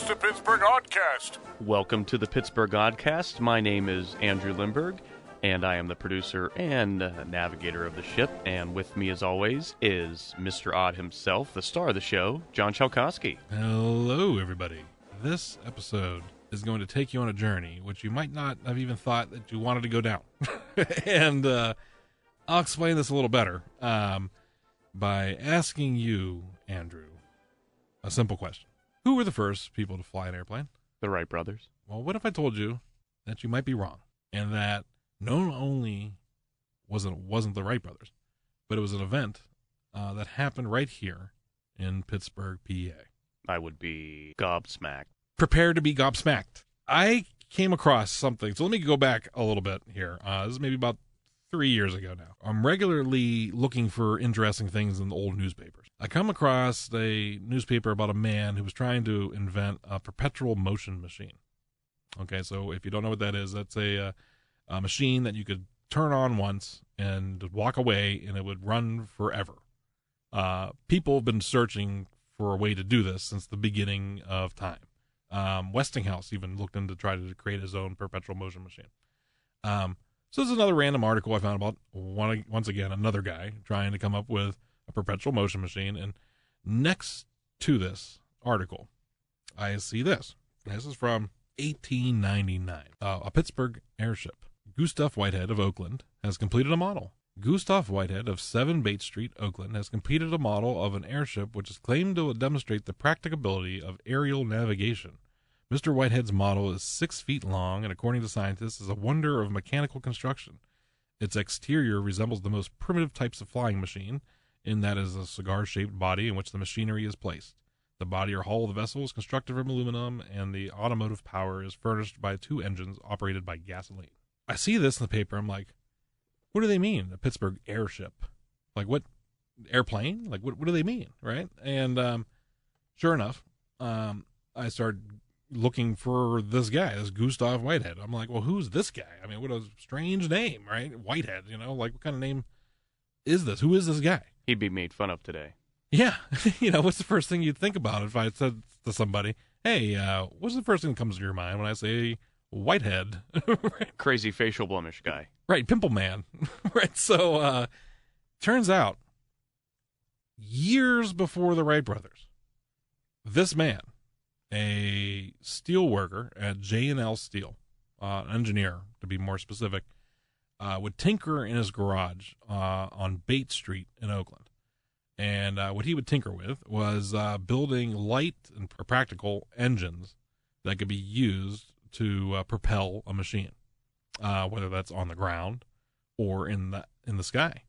It's the Pittsburgh Oddcast. Welcome to the Pittsburgh Oddcast. My name is Andrew Lindberg, and I am the producer and uh, navigator of the ship. And with me, as always, is Mr. Odd himself, the star of the show, John Chalkowski. Hello, everybody. This episode is going to take you on a journey which you might not have even thought that you wanted to go down. and uh, I'll explain this a little better um, by asking you, Andrew, a simple question. Who were the first people to fly an airplane? The Wright brothers. Well, what if I told you that you might be wrong and that not only wasn't wasn't the Wright brothers, but it was an event uh, that happened right here in Pittsburgh, PA. I would be gobsmacked. Prepare to be gobsmacked. I came across something. So let me go back a little bit here. Uh, this is maybe about three years ago now. I'm regularly looking for interesting things in the old newspapers. I come across a newspaper about a man who was trying to invent a perpetual motion machine. Okay, so if you don't know what that is, that's a, uh, a machine that you could turn on once and walk away, and it would run forever. Uh, people have been searching for a way to do this since the beginning of time. Um, Westinghouse even looked into try to create his own perpetual motion machine. Um, so this is another random article I found about one, once again another guy trying to come up with a perpetual motion machine. And next to this article, I see this. This is from 1899. Uh, a Pittsburgh airship. Gustav Whitehead of Oakland has completed a model. Gustav Whitehead of 7 Bates Street, Oakland, has completed a model of an airship which is claimed to demonstrate the practicability of aerial navigation. Mr. Whitehead's model is six feet long and, according to scientists, is a wonder of mechanical construction. Its exterior resembles the most primitive types of flying machine, in that is a cigar shaped body in which the machinery is placed. The body or hull of the vessel is constructed from aluminum, and the automotive power is furnished by two engines operated by gasoline. I see this in the paper. I'm like, what do they mean? A Pittsburgh airship? Like what? Airplane? Like what? What do they mean? Right? And um, sure enough, um, I started looking for this guy, this Gustav Whitehead. I'm like, well, who's this guy? I mean, what a strange name, right? Whitehead. You know, like what kind of name is this? Who is this guy? He'd be made fun of today. Yeah, you know, what's the first thing you'd think about if I said to somebody, "Hey, uh, what's the first thing that comes to your mind when I say Whitehead?" right? Crazy facial blemish guy. Right, Pimple Man. right. So, uh, turns out, years before the Wright brothers, this man, a steel worker at J and L Steel, uh, engineer to be more specific, uh, would tinker in his garage uh, on Bates Street in Oakland. And uh, what he would tinker with was uh, building light and practical engines that could be used to uh, propel a machine, uh, whether that's on the ground or in the in the sky.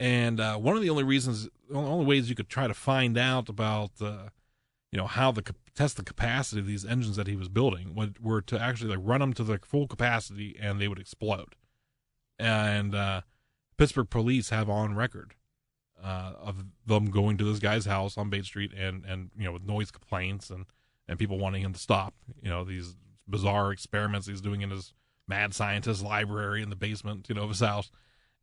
And one of the only reasons, the only ways you could try to find out about, you know, how the test the capacity of these engines that he was building were to actually like run them to their full capacity and they would explode. And Pittsburgh police have on record uh, of them going to this guy's house on Bates Street and and you know with noise complaints and and people wanting him to stop. You know these bizarre experiments he's doing in his mad scientist library in the basement, you know, of his house,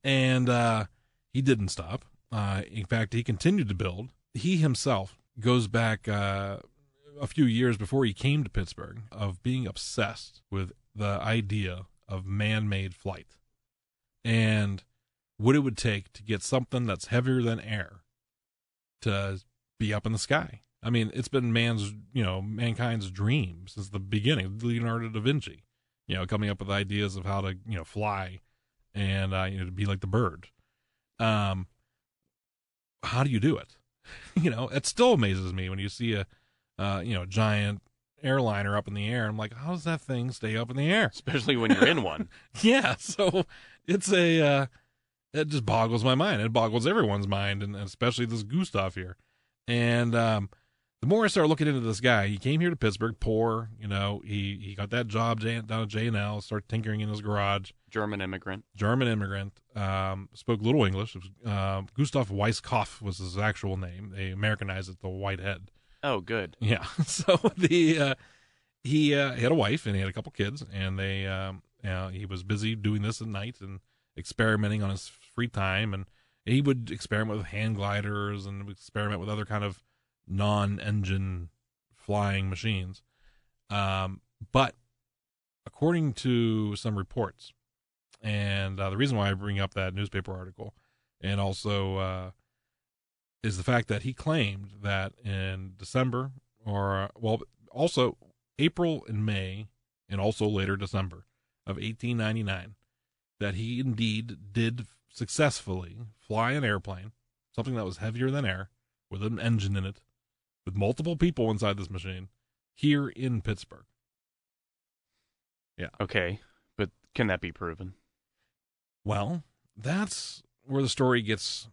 and uh, he didn't stop. Uh, in fact, he continued to build. He himself goes back uh, a few years before he came to Pittsburgh of being obsessed with the idea of man-made flight, and what it would take to get something that's heavier than air to be up in the sky. I mean, it's been man's, you know, mankind's dream since the beginning. Leonardo da Vinci, you know, coming up with ideas of how to, you know, fly and, uh, you know, to be like the bird. Um, how do you do it? you know, it still amazes me when you see a, uh, you know, giant airliner up in the air. I'm like, how does that thing stay up in the air? Especially when you're in one. yeah. So it's a, uh, it just boggles my mind. It boggles everyone's mind, and especially this Gustav here. And um, the more I start looking into this guy, he came here to Pittsburgh, poor. You know, he he got that job down at J and L, started tinkering in his garage. German immigrant. German immigrant. Um, spoke little English. Uh, Gustav Weisskopf was his actual name. They Americanized it to Whitehead. Oh, good. Yeah. So the uh, he, uh, had a wife and he had a couple kids, and they um, you know, he was busy doing this at night and experimenting on his free time and he would experiment with hand gliders and experiment with other kind of non-engine flying machines. Um, but according to some reports, and uh, the reason why I bring up that newspaper article, and also uh, is the fact that he claimed that in December, or well, also April and May, and also later December of 1899, that he indeed did successfully fly an airplane, something that was heavier than air, with an engine in it, with multiple people inside this machine, here in Pittsburgh. Yeah. Okay, but can that be proven? Well, that's where the story gets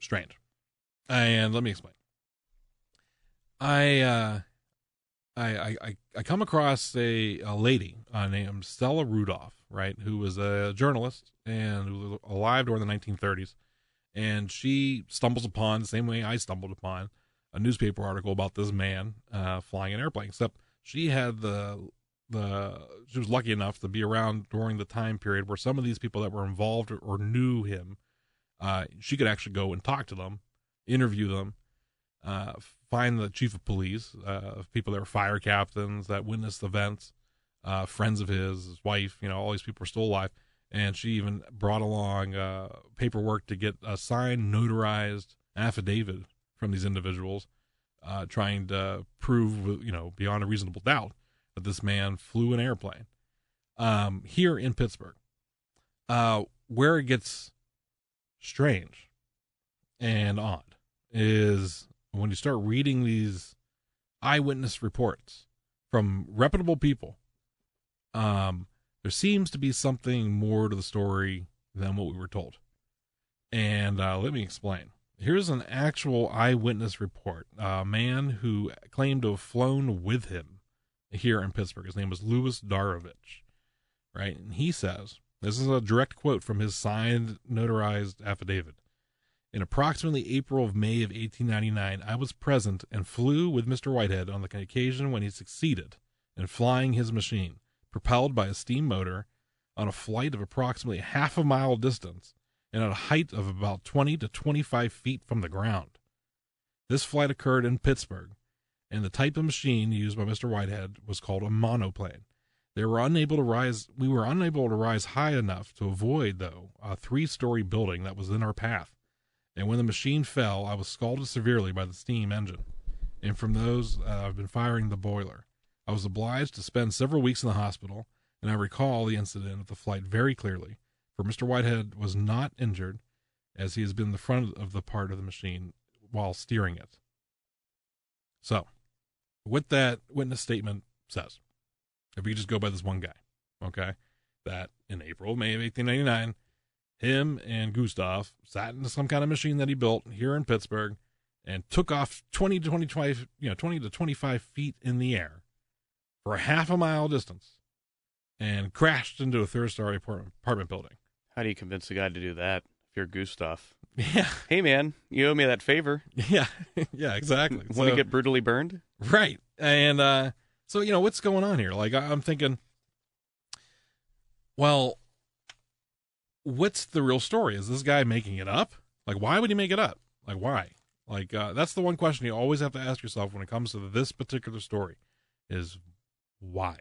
strange. And let me explain. I uh I I I- come across a, a lady uh, named Stella Randolph, right, who was a journalist and who was alive during the 1930s, and she stumbles upon the same way I stumbled upon a newspaper article about this man uh, flying an airplane. Except she had the the she was lucky enough to be around during the time period where some of these people that were involved or, or knew him, uh, she could actually go and talk to them, interview them, uh, find the chief of police, uh, people that were fire captains that witnessed events, uh, friends of his, his wife, you know, all these people were still alive. And she even brought along uh, paperwork to get a signed, notarized affidavit from these individuals, uh, trying to prove, you know, beyond a reasonable doubt that this man flew an airplane um, here in Pittsburgh. Uh, where it gets strange and odd is when you start reading these eyewitness reports from reputable people. Um, there seems to be something more to the story than what we were told. And uh, let me explain. Here's an actual eyewitness report. A man who claimed to have flown with him here in Pittsburgh. His name was Louis Darvarich, right? And he says, this is a direct quote from his signed, notarized affidavit. In approximately April of May of 1899, I was present and flew with Mr. Whitehead on the occasion when he succeeded in flying his machine, propelled by a steam motor, on a flight of approximately half a mile distance and at a height of about 20 to 25 feet from the ground. This flight occurred in Pittsburgh, and the type of machine used by Mr. Whitehead was called a monoplane. They were unable to rise. We were unable to rise high enough to avoid, though, a three-story building that was in our path. And when the machine fell, I was scalded severely by the steam engine, and from those uh, I've been firing the boiler. I was obliged to spend several weeks in the hospital, and I recall the incident of the flight very clearly. For Mr. Whitehead was not injured, as he has been the front of the part of the machine while steering it. So, what that witness statement says, if we just go by this one guy, okay, that in April, May of 1899, him and Gustav sat in some kind of machine that he built here in Pittsburgh and took off 20 to 25, you know, 20 to 25 feet in the air for a half a mile distance and crashed into a third story apartment, building. How do you convince a guy to do that if you're Gustav? Yeah. Hey, man, you owe me that favor. Yeah. yeah, exactly. Want to So- get brutally burned? Right. And uh so you know what's going on here? Like I- I'm thinking well what's the real story? Is this guy making it up? Like why would he make it up? Like why? Like uh that's the one question you always have to ask yourself when it comes to this particular story is why?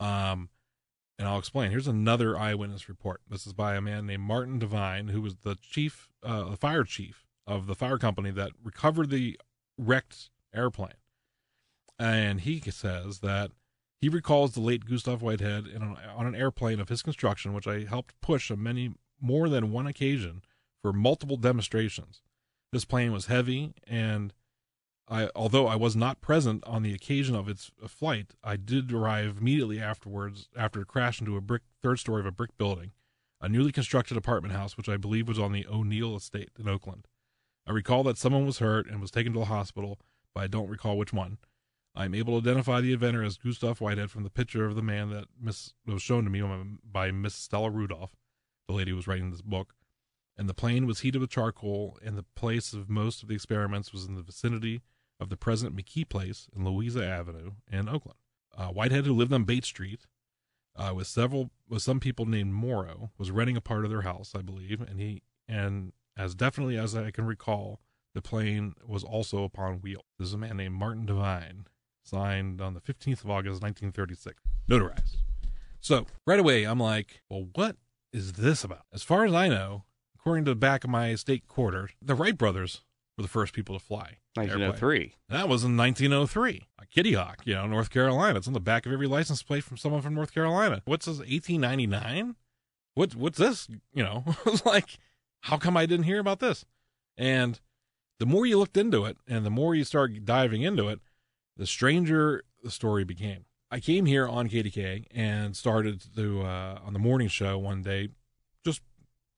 Um and I'll explain. Here's another eyewitness report. This is by a man named Martin Devine, who was the chief, uh, the fire chief of the fire company that recovered the wrecked airplane and he says that he recalls the late Gustav Whitehead an, on an airplane of his construction, which I helped push on many more than one occasion for multiple demonstrations. This plane was heavy, and I, although I was not present on the occasion of its uh, flight, I did arrive immediately afterwards after it crashed into a brick third story of a brick building, a newly constructed apartment house, which I believe was on the O'Neill estate in Oakland. I recall that someone was hurt and was taken to the hospital, but I don't recall which one. I'm able to identify the inventor as Gustav Whitehead from the picture of the man that miss, was shown to me by Miss Stella Randolph, the lady who was writing this book. And the plane was heated with charcoal, and the place of most of the experiments was in the vicinity of the present McKee Place in Louisa Avenue in Oakland. Uh, Whitehead, who lived on Bates Street, uh, with several with some people named Morrow, was renting a part of their house, I believe, and he and as definitely as I can recall, the plane was also upon wheels. There's a man named Martin Devine, signed on the 15th of August, 1936, notarized. So right away, I'm like, well, what is this about? As far as I know, according to the back of my state quarter, the Wright brothers were the first people to fly. Oh the airplane. 1903. That was in 1903. A Kitty Hawk, you know, North Carolina. It's on the back of every license plate from someone from North Carolina. What's this, 1899? What, what's this? You know, I was like, how come I didn't hear about this? And the more you looked into it and the more you start diving into it, the stranger the story became. I came here on KDK and started to, uh, on the morning show one day, just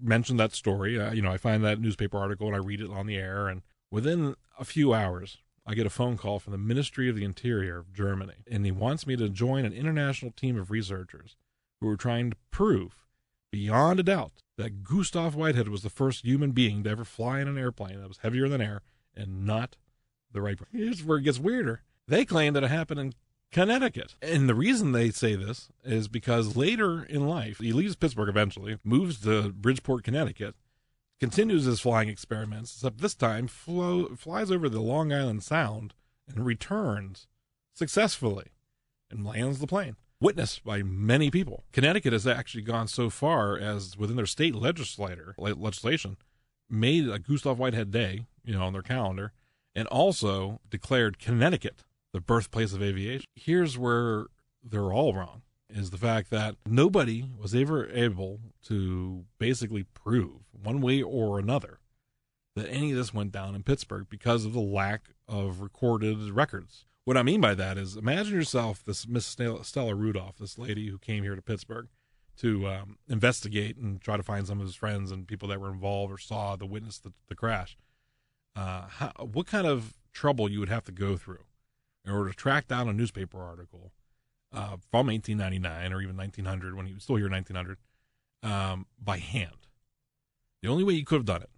mentioned that story. Uh, you know, I find that newspaper article and I read it on the air. And within a few hours, I get a phone call from the Ministry of the Interior of Germany. And he wants me to join an international team of researchers who are trying to prove beyond a doubt that Gustav Whitehead was the first human being to ever fly in an airplane that was heavier than air and not the right. Here's where it gets weirder. They claim that it happened in Connecticut. And the reason they say this is because later in life, he leaves Pittsburgh eventually, moves to Bridgeport, Connecticut, continues his flying experiments, except this time flies over the Long Island Sound and returns successfully and lands the plane. Witnessed by many people. Connecticut has actually gone so far as within their state legislator legislation made a Gustav Whitehead Day, you know, on their calendar, and also declared Connecticut the birthplace of aviation. Here's where they're all wrong is the fact that nobody was ever able to basically prove one way or another that any of this went down in Pittsburgh because of the lack of recorded records. What I mean by that is imagine yourself this Miss Stella Randolph, this lady who came here to Pittsburgh to um, investigate and try to find some of his friends and people that were involved or saw the witness the, the crash. Uh, how, what kind of trouble you would have to go through in order to track down a newspaper article uh, from 1899 or even 1900 when he was still here in 1900 um, by hand. The only way he could have done it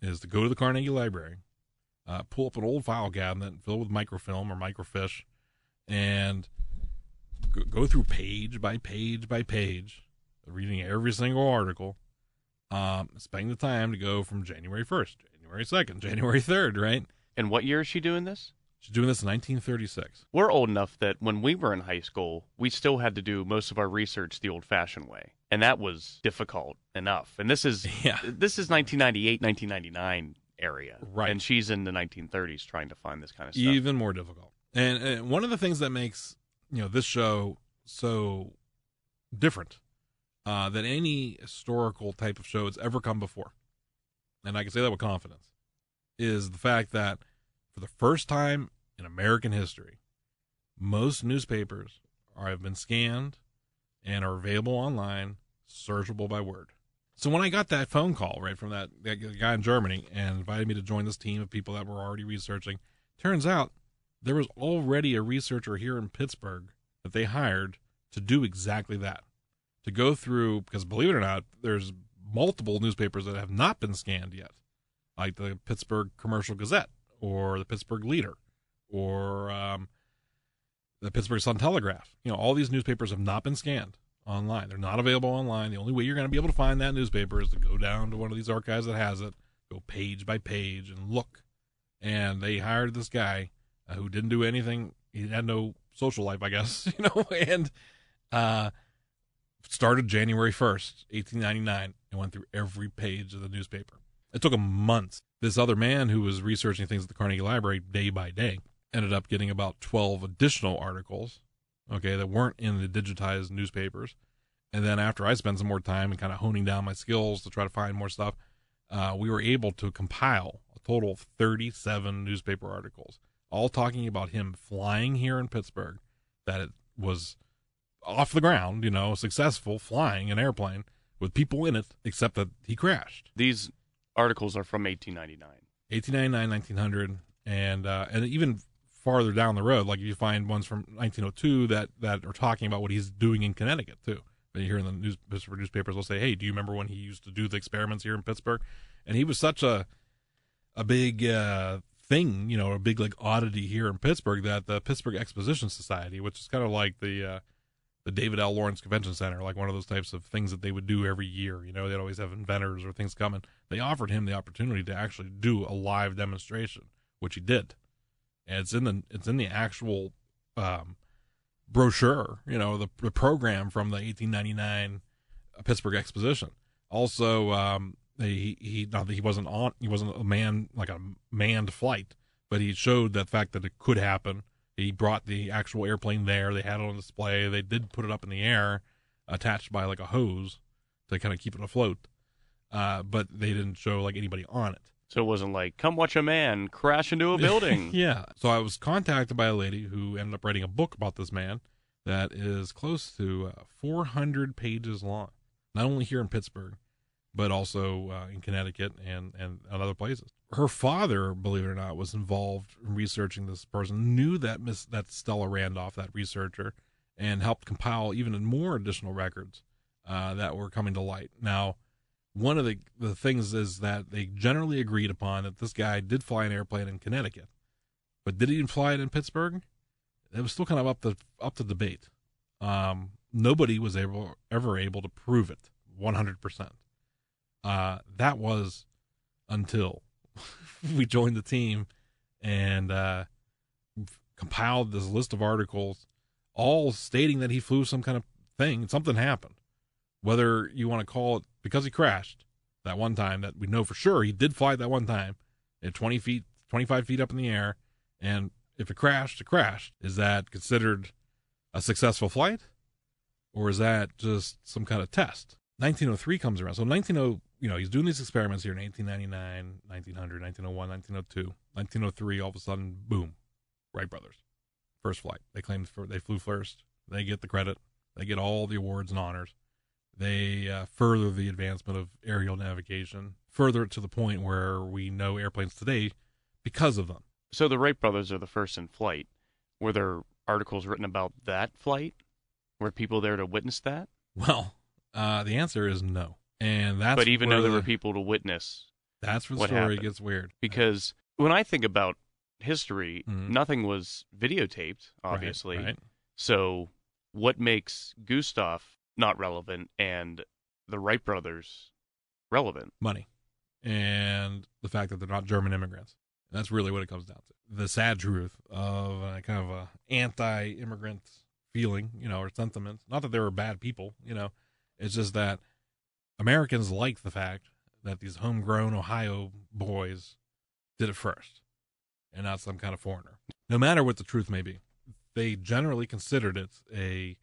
is to go to the Carnegie Library, uh, pull up an old file cabinet filled with microfilm or microfiche, and go, go through page by page by page, reading every single article, um, spending the time to go from January 1st, January 2nd, January 3rd, right? And what year is she doing this? She's doing this in 1936. We're old enough that when we were in high school, we still had to do most of our research the old-fashioned way, and that was difficult enough. And this is Yeah. this is 1998, 1999 area, Right. And she's in the 1930s trying to find this kind of stuff. even more difficult. And, and one of the things that makes you know this show so different uh, than any historical type of show that's ever come before, and I can say that with confidence, is the fact that for the first time in American history, most newspapers are, have been scanned and are available online, searchable by word. So when I got that phone call right from that, that guy in Germany and invited me to join this team of people that were already researching, turns out there was already a researcher here in Pittsburgh that they hired to do exactly that. To go through because believe it or not, there's multiple newspapers that have not been scanned yet. Like the Pittsburgh Commercial Gazette or the Pittsburgh Leader or um, the Pittsburgh Sun Telegraph. You know, all these newspapers have not been scanned online. They're not available online. The only way you're going to be able to find that newspaper is to go down to one of these archives that has it, go page by page and look. And they hired this guy uh, who didn't do anything. He had no social life, I guess, you know, and uh, started January 1st, 1899, and went through every page of the newspaper. It took him months. This other man who was researching things at the Carnegie Library day by day ended up getting about 12 additional articles, okay, that weren't in the digitized newspapers. And then after I spent some more time and kind of honing down my skills to try to find more stuff, uh, we were able to compile a total of 37 newspaper articles, all talking about him flying here in Pittsburgh, that it was off the ground, you know, successful flying an airplane with people in it, except that he crashed. These articles are from 1899. 1899, 1900, and uh, and even farther down the road, like you find ones from 1902 that that are talking about what he's doing in Connecticut too. And you hear in the news, Pittsburgh newspapers, they'll say, "Hey, do you remember when he used to do the experiments here in Pittsburgh?" And he was such a a big uh, thing, you know, a big like oddity here in Pittsburgh that the Pittsburgh Exposition Society, which is kind of like the uh, the David L. Lawrence Convention Center, like one of those types of things that they would do every year. You know, they'd always have inventors or things coming. They offered him the opportunity to actually do a live demonstration, which he did. And it's in the it's in the actual um, brochure, you know, the, the program from the 1899 Pittsburgh Exposition. Also, um, he he not that he wasn't on he wasn't a man like a manned flight, but he showed the fact that it could happen. He brought the actual airplane there. They had it on display. They did put it up in the air, attached by like a hose to kind of keep it afloat. Uh, but they didn't show like anybody on it. So it wasn't like, come watch a man crash into a building. yeah. So I was contacted by a lady who ended up writing a book about this man that is close to uh, 400 pages long, not only here in Pittsburgh, but also uh, in Connecticut and, and other places. Her father, believe it or not, was involved in researching this person, knew that Miss that Stella Randolph, that researcher, and helped compile even more additional records uh, that were coming to light. Now, one of the, the things is that they generally agreed upon that this guy did fly an airplane in Connecticut, but did he fly it in Pittsburgh? It was still kind of up to up to debate. Um, nobody was able ever able to prove it 100 percent uh, that was until we joined the team and uh, compiled this list of articles, all stating that he flew some kind of thing. Something happened. Whether you want to call it because he crashed that one time, that we know for sure he did fly that one time at 20 feet, 25 feet up in the air. And if it crashed, it crashed. Is that considered a successful flight? Or is that just some kind of test? 1903 comes around. So 1900, you know, he's doing these experiments here in 1899, 1900, 1901, 1902, 1903. All of a sudden, boom, Wright brothers, first flight. They claimed for, they flew first. They get the credit. They get all the awards and honors. They uh, further the advancement of aerial navigation, further it to the point where we know airplanes today because of them. So the Wright brothers are the first in flight. Were there articles written about that flight? Were people there to witness that? Well, uh, the answer is no. And that's but even though there the- were people to witness, that's where the story happened. gets weird. because when I think about history, Mhm. nothing was videotaped, Right, obviously. right? So what makes Gustav not relevant and the Wright brothers relevant? money and the fact that they're not German immigrants. That's really what it comes down to. The sad truth of a kind of a anti-immigrant feeling, you know, or sentiment. Not that they were bad people, you know. It's just that Americans like the fact that these homegrown Ohio boys did it first and not some kind of foreigner. No matter what the truth may be, they generally considered it a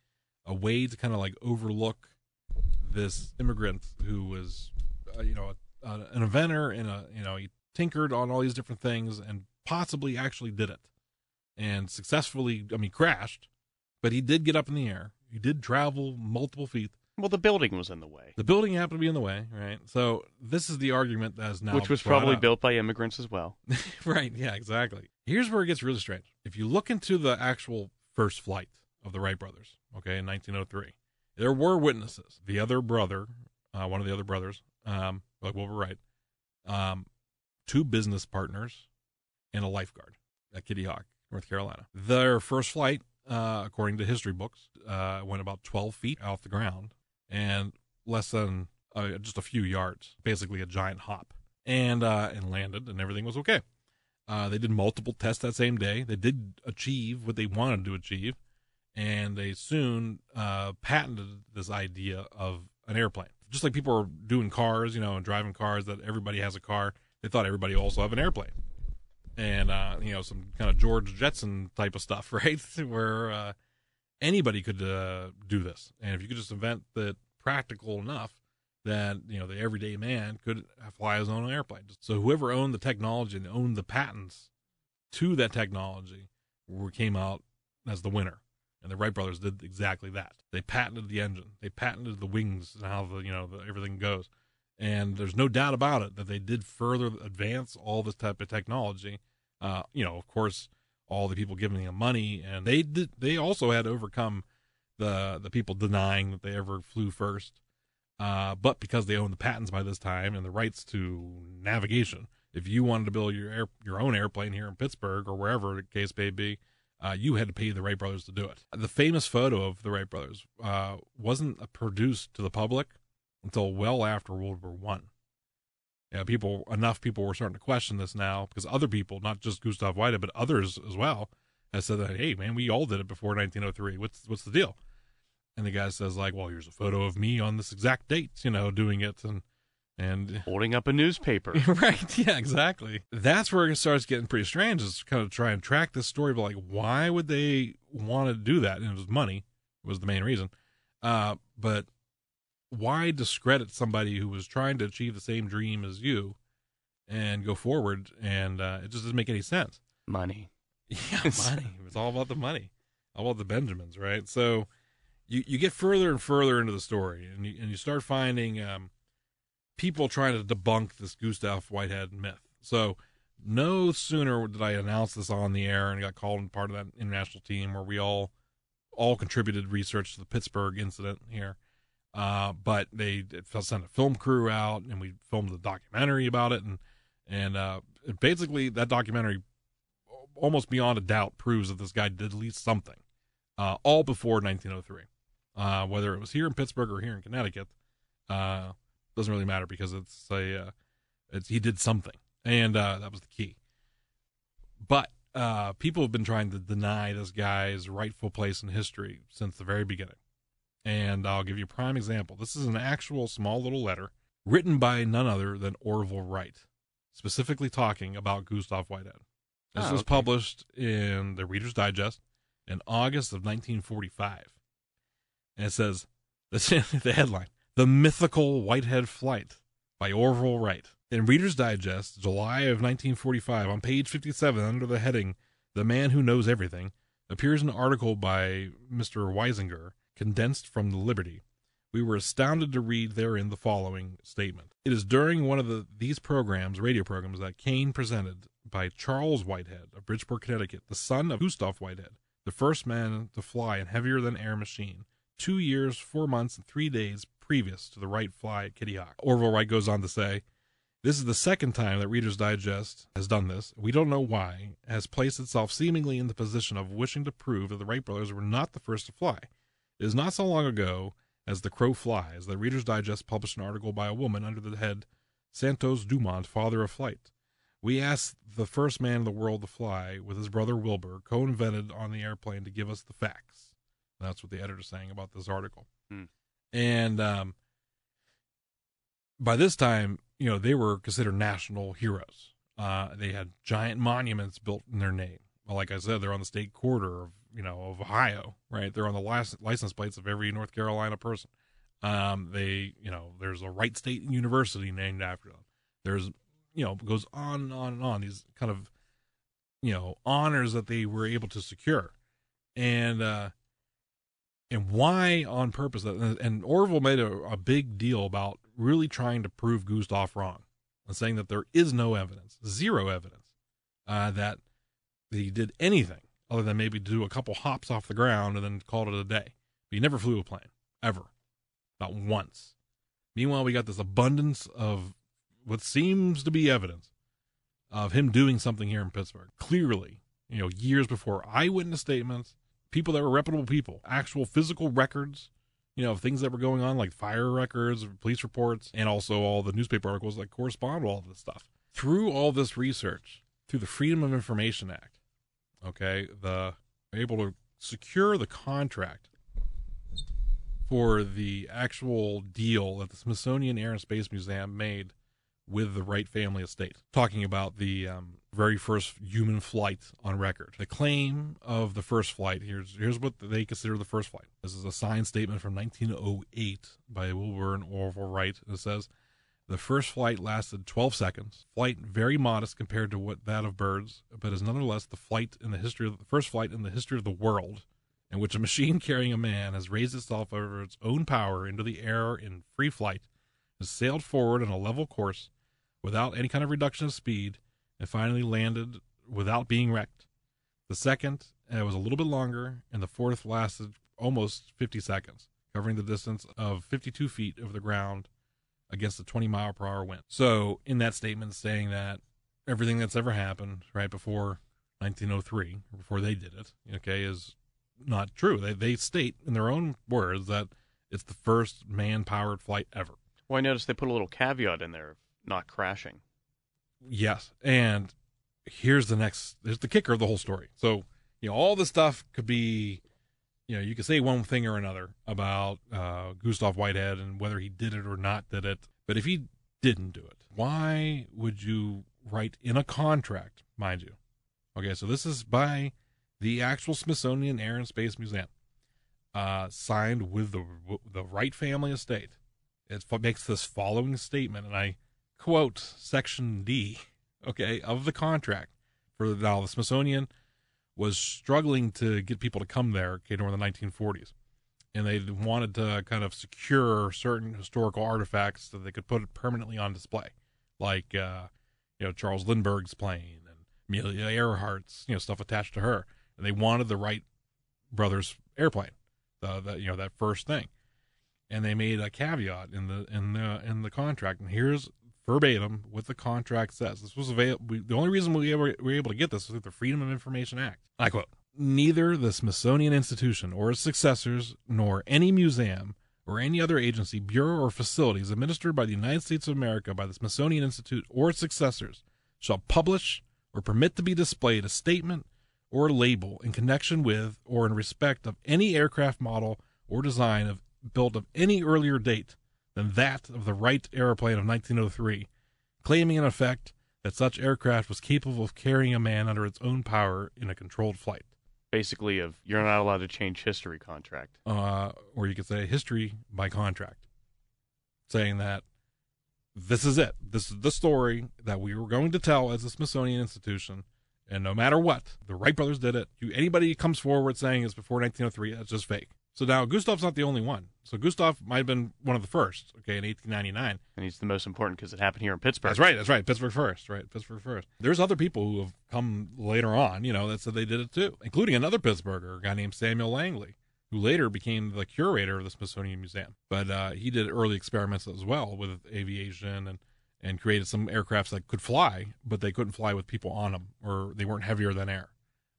a way to kind of like overlook this immigrant who was, uh, you know, a, a, an inventor and a, you know, he tinkered on all these different things and possibly actually did it and successfully, I mean, crashed, but he did get up in the air. He did travel multiple feet. Well, the building was in the way, The building happened to be in the way, right? So this is the argument that is now which was probably up. built by immigrants as well. right. Yeah, exactly. Here's where it gets really strange. If you look into the actual first flight of the Wright brothers, okay, in 1903, there were witnesses. The other brother, uh, one of the other brothers, um, like Wilbur Wright, um, two business partners, and a lifeguard at Kitty Hawk, North Carolina. Their first flight, uh, according to history books, uh, went about 12 feet off the ground and less than uh, just a few yards, basically a giant hop, and uh, and landed, and everything was okay. Uh, they did multiple tests that same day. They did achieve what they wanted to achieve, and they soon uh, patented this idea of an airplane. Just like people are doing cars, you know, and driving cars, that everybody has a car. They thought everybody also have an airplane, and uh, you know, some kind of George Jetson type of stuff, right? Where uh, anybody could do this, and if you could just invent that practical enough that you know the everyday man could fly his own airplane. So whoever owned the technology and owned the patents to that technology came out as the winner. And the Wright brothers did exactly that. They patented the engine. They patented the wings and how the you know the, everything goes. And there's no doubt about it that they did further advance all this type of technology. Uh, you know, of course, all the people giving them money, and they did. They also had to overcome the the people denying that they ever flew first. Uh, but because they own the patents by this time and the rights to navigation, if you wanted to build your air, your own airplane here in Pittsburgh or wherever the case may be, Uh, you had to pay the Wright brothers to do it. The famous photo of the Wright brothers uh, wasn't produced to the public until well after World War One. Yeah, people enough people were starting to question this now because other people, not just Gustav Whitehead, but others as well, have said that, hey man, we all did it before 1903. What's what's the deal? And the guy says like, well, here's a photo of me on this exact date, you know, doing it and and holding up a newspaper. right? Yeah, exactly. That's where it starts getting pretty strange. Is kind of try and track this story, but like, why would they want to do that? And it was money was the main reason. Uh, but why discredit somebody who was trying to achieve the same dream as you and go forward? And uh, it just doesn't make any sense. Money. Yeah, money. It's all about the money, all about the Benjamins, right? So you you get further and further into the story, and you and you start finding um, people trying to debunk this Gustav Whitehead myth. So no sooner did I announce this on the air and got called in part of that international team where we all all contributed research to the Pittsburgh incident here. Uh, but they sent a film crew out and we filmed a documentary about it and and uh, basically that documentary almost beyond a doubt proves that this guy did at least something uh, all before 1903 uh, whether it was here in pittsburgh or here in connecticut uh, doesn't really matter because it's a uh, it's he did something and uh, that was the key. But uh, people have been trying to deny this guy's rightful place in history since the very beginning. And i'll give you a prime example. This is an actual small little letter written by none other than orville wright specifically talking about gustav whitehead. This Oh, was okay. published in the reader's digest in august of 1945 and it says the headline the Mythical Whitehead Flight by Orville Wright. In Reader's Digest, July of 1945, on page 57, under the heading The Man Who Knows Everything, appears an article by Mr. Weisinger, condensed from the Liberty. We were astounded to read therein the following statement. It is during one of the, these programs, radio programs, that Kane presented by Charles Whitehead of Bridgeport, Connecticut, the son of Gustav Whitehead, the first man to fly a heavier than air machine, two years, four months, and three days previous to the Wright fly at Kitty Hawk. Orville Wright goes on to say, This is the second time that Reader's Digest has done this. We don't know why, has placed itself seemingly in the position of wishing to prove that the Wright brothers were not the first to fly. It is not so long ago as The Crow Flies that Reader's Digest published an article by a woman under the head Santos Dumont, Father of Flight. We asked the first man in the world to fly with his brother Wilbur, co invented on the airplane, to give us the facts. That's what the editor's saying about this article. Hmm. And um, by this time, you know, they were considered national heroes. Uh, they had giant monuments built in their name. Well, like I said, they're on the state quarter of, you know, of Ohio, right? They're on the lic- license plates of every North Carolina person. Um, they, you know, there's a Wright State University named after them. There's, you know, it goes on and on and on. These kind of, you know, honors that they were able to secure, and uh, and why on purpose. And, Orville made a, a big deal about really trying to prove Gustav wrong, and saying that there is no evidence, zero evidence, uh, that he did anything other than maybe do a couple hops off the ground and then called it a day. But he never flew a plane ever, not once. Meanwhile, we got this abundance of what seems to be evidence of him doing something here in Pittsburgh. Clearly, you know, years before eyewitness statements, people that were reputable people, actual physical records, you know, things that were going on, like fire records, police reports, and also all the newspaper articles that correspond with all this stuff. Through all this research, through the Freedom of Information Act, okay, the able to secure the contract for the actual deal that the Smithsonian Air and Space Museum made with the Wright family estate, talking about the um, very first human flight on record. The claim of the first flight here's here's what they consider the first flight. This is a signed statement from 1908 by Wilbur and Orville Wright. It says the first flight lasted 12 seconds. Flight very modest compared to what that of birds, but is nonetheless the flight in the history of the first flight in the history of the world in which a machine carrying a man has raised itself over its own power into the air in free flight, has sailed forward on a level course without any kind of reduction of speed, and finally landed without being wrecked. The second uh, was a little bit longer, and the fourth lasted almost 50 seconds, covering the distance of 52 feet over the ground against a 20 mile per hour wind. So, in that statement, saying that everything that's ever happened right before 1903, before they did it, okay, is not true. They they state in their own words that it's the first man-powered flight ever. Well, I noticed they put a little caveat in there not crashing. Yes, and here's the next. There's the kicker of the whole story. So you know, all this stuff could be, you know, you could say one thing or another about uh, Gustav Whitehead and whether he did it or not did it. But if he didn't do it, why would you write in a contract, mind you? Okay, so this is by the actual Smithsonian Air and Space Museum, uh, signed with the the Wright family estate. It makes this following statement, and I quote Section D, okay, of the contract for the, now the Smithsonian was struggling to get people to come there okay, during the 1940s. And they wanted to kind of secure certain historical artifacts that they could put permanently on display, like uh, you know Charles Lindbergh's plane and Amelia Earhart's you know stuff attached to her. And they wanted the Wright brothers airplane, the, the you know that first thing. And they made a caveat in the in the in the contract. And here's verbatim what the contract says. This was available. The only reason we were, we were able to get this was through the Freedom of Information Act. I quote: "Neither the Smithsonian Institution or its successors, nor any museum or any other agency, bureau, or facilities administered by the United States of America by the Smithsonian Institute or its successors shall publish or permit to be displayed a statement or label in connection with or in respect of any aircraft model or design of built of any earlier date." Than that of the Wright aeroplane of 1903, claiming in effect that such aircraft was capable of carrying a man under its own power in a controlled flight. Basically, of you're not allowed to change history contract. Uh, or you could say history by contract, saying that this is it. This is the story that we were going to tell as the Smithsonian Institution. And no matter what, the Wright brothers did it. You, anybody comes forward saying it's before 1903, that's just fake. So now Gustav's not the only one. So Gustav might have been one of the first, okay, in 1899. And he's the most important because it happened here in Pittsburgh. That's right. That's right. Pittsburgh first, right? Pittsburgh first. There's other people who have come later on, you know, that said they did it too, including another Pittsburgher, a guy named Samuel Langley, who later became the curator of the Smithsonian Museum. But uh, he did early experiments as well with aviation and and created some aircrafts that could fly, but they couldn't fly with people on them, or they weren't heavier than air.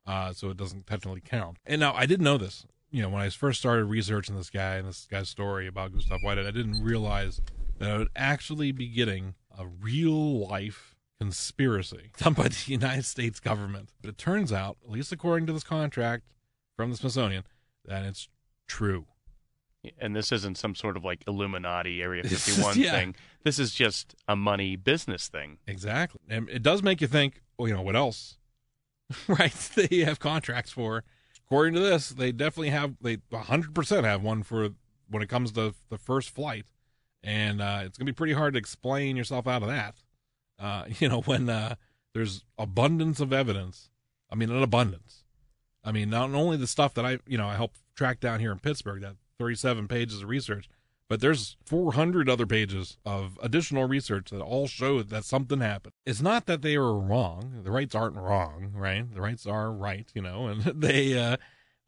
Uh, so it doesn't technically count. And now I didn't know this you know, when I first started researching this guy and this guy's story about Gustav Whitehead, I didn't realize that I would actually be getting a real life conspiracy done by the United States government. But it turns out, at least according to this contract from the Smithsonian, that it's true. And this isn't some sort of like Illuminati Area 51 yeah. thing. This is just a money business thing. Exactly. And it does make you think, well, you know, what else? right? They have contracts for according to this, they definitely have they 100% have one for when it comes to the first flight, and uh, it's gonna be pretty hard to explain yourself out of that. Uh, you know, when uh, there's abundance of evidence. I mean, an abundance. I mean, not only the stuff that I you know I helped track down here in Pittsburgh, that 37 pages of research, but there's 400 other pages of additional research that all show that something happened. It's not that they were wrong. The rights aren't wrong, right? The rights are right, you know, and they uh,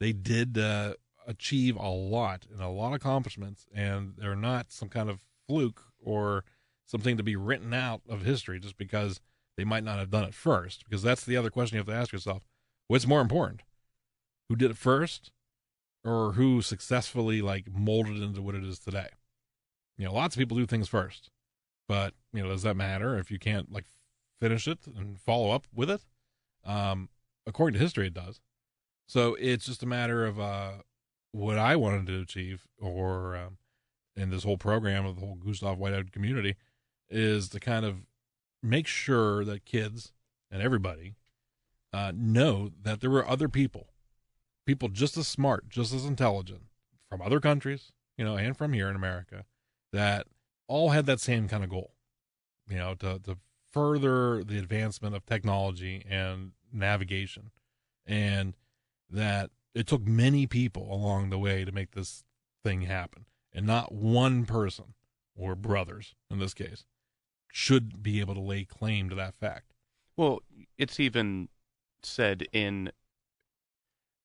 they did uh, achieve a lot and a lot of accomplishments, and they're not some kind of fluke or something to be written out of history just because they might not have done it first. Because that's the other question you have to ask yourself: What's more important, who did it first, or who successfully like molded into what it is today. You know, lots of people do things first, but you know, does that matter if you can't like finish it and follow up with it? Um, according to history, it does. So it's just a matter of uh, what I wanted to achieve, or um, in this whole program of the whole Gustav Whitehead community, is to kind of make sure that kids and everybody uh, know that there were other people people just as smart, just as intelligent from other countries, you know, and from here in America that all had that same kind of goal, you know, to, to further the advancement of technology and navigation. And that it took many people along the way to make this thing happen. And not one person, or brothers in this case, should be able to lay claim to that fact. Well, it's even said in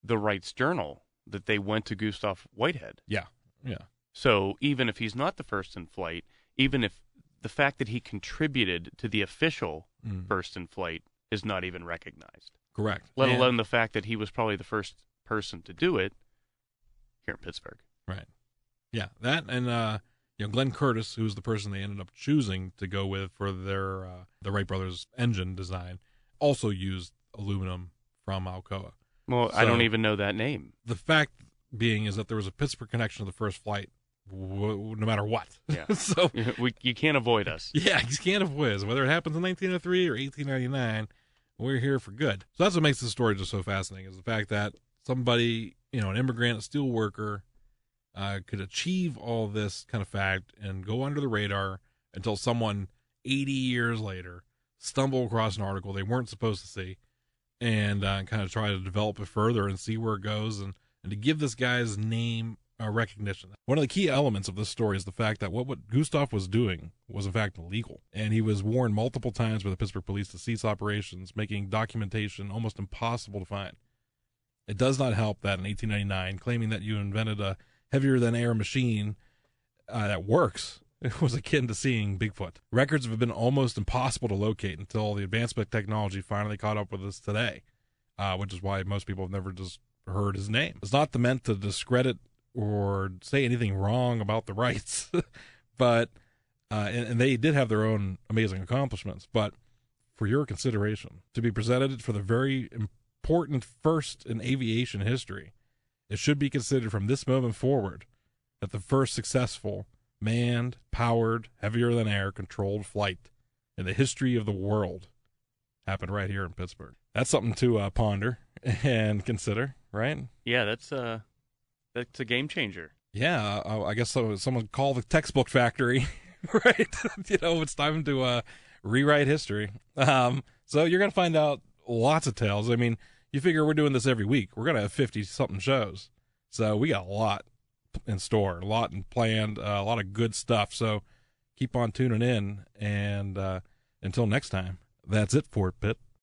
the Wrights Journal that they went to Gustav Whitehead. Yeah, yeah. So even if he's not the first in flight, even if the fact that he contributed to the official Mm. first in flight is not even recognized. Correct. let alone the fact that he was probably the first person to do it here in Pittsburgh. Right. Yeah, that and uh, you know Glenn Curtiss, who was the person they ended up choosing to go with for their uh, the Wright brothers engine design, also used aluminum from Alcoa. Well, I don't even know that name. The fact being is that there was a Pittsburgh connection to the first flight, w- no matter what. Yeah. so we, you can't avoid us. yeah, you can't avoid us. whether it happens in 1903 or 1899. We're here for good. So that's what makes this story just so fascinating is the fact that somebody, you know, an immigrant, a steel worker, uh, could achieve all this kind of fact and go under the radar until someone 80 years later stumble across an article they weren't supposed to see and uh, kind of try to develop it further and see where it goes and, and to give this guy's name uh, recognition. One of the key elements of this story is the fact that what, what Gustav was doing was in fact illegal, and he was warned multiple times by the Pittsburgh police to cease operations, making documentation almost impossible to find. It does not help that in 1899, claiming that you invented a heavier than air machine uh, that works was akin to seeing Bigfoot. Records have been almost impossible to locate until the advancement technology finally caught up with us today, uh, which is why most people have never just heard his name. It's not meant to discredit or say anything wrong about the Wrights, but uh, and, and they did have their own amazing accomplishments. But for your consideration, to be presented for the very important first in aviation history, it should be considered from this moment forward that the first successful manned, powered, heavier than air controlled flight in the history of the world happened right here in Pittsburgh. That's something to uh, ponder and consider, right? Yeah, that's uh that's a game changer. Yeah, uh, I guess so, someone call the textbook factory, right? you know, it's time to uh, rewrite history. Um, so you're gonna find out lots of tales. I mean, you figure we're doing this every week. We're gonna have fifty something shows, so we got a lot in store, a lot and planned, uh, a lot of good stuff. So keep on tuning in, and uh, until next time, that's it for it, Pitt.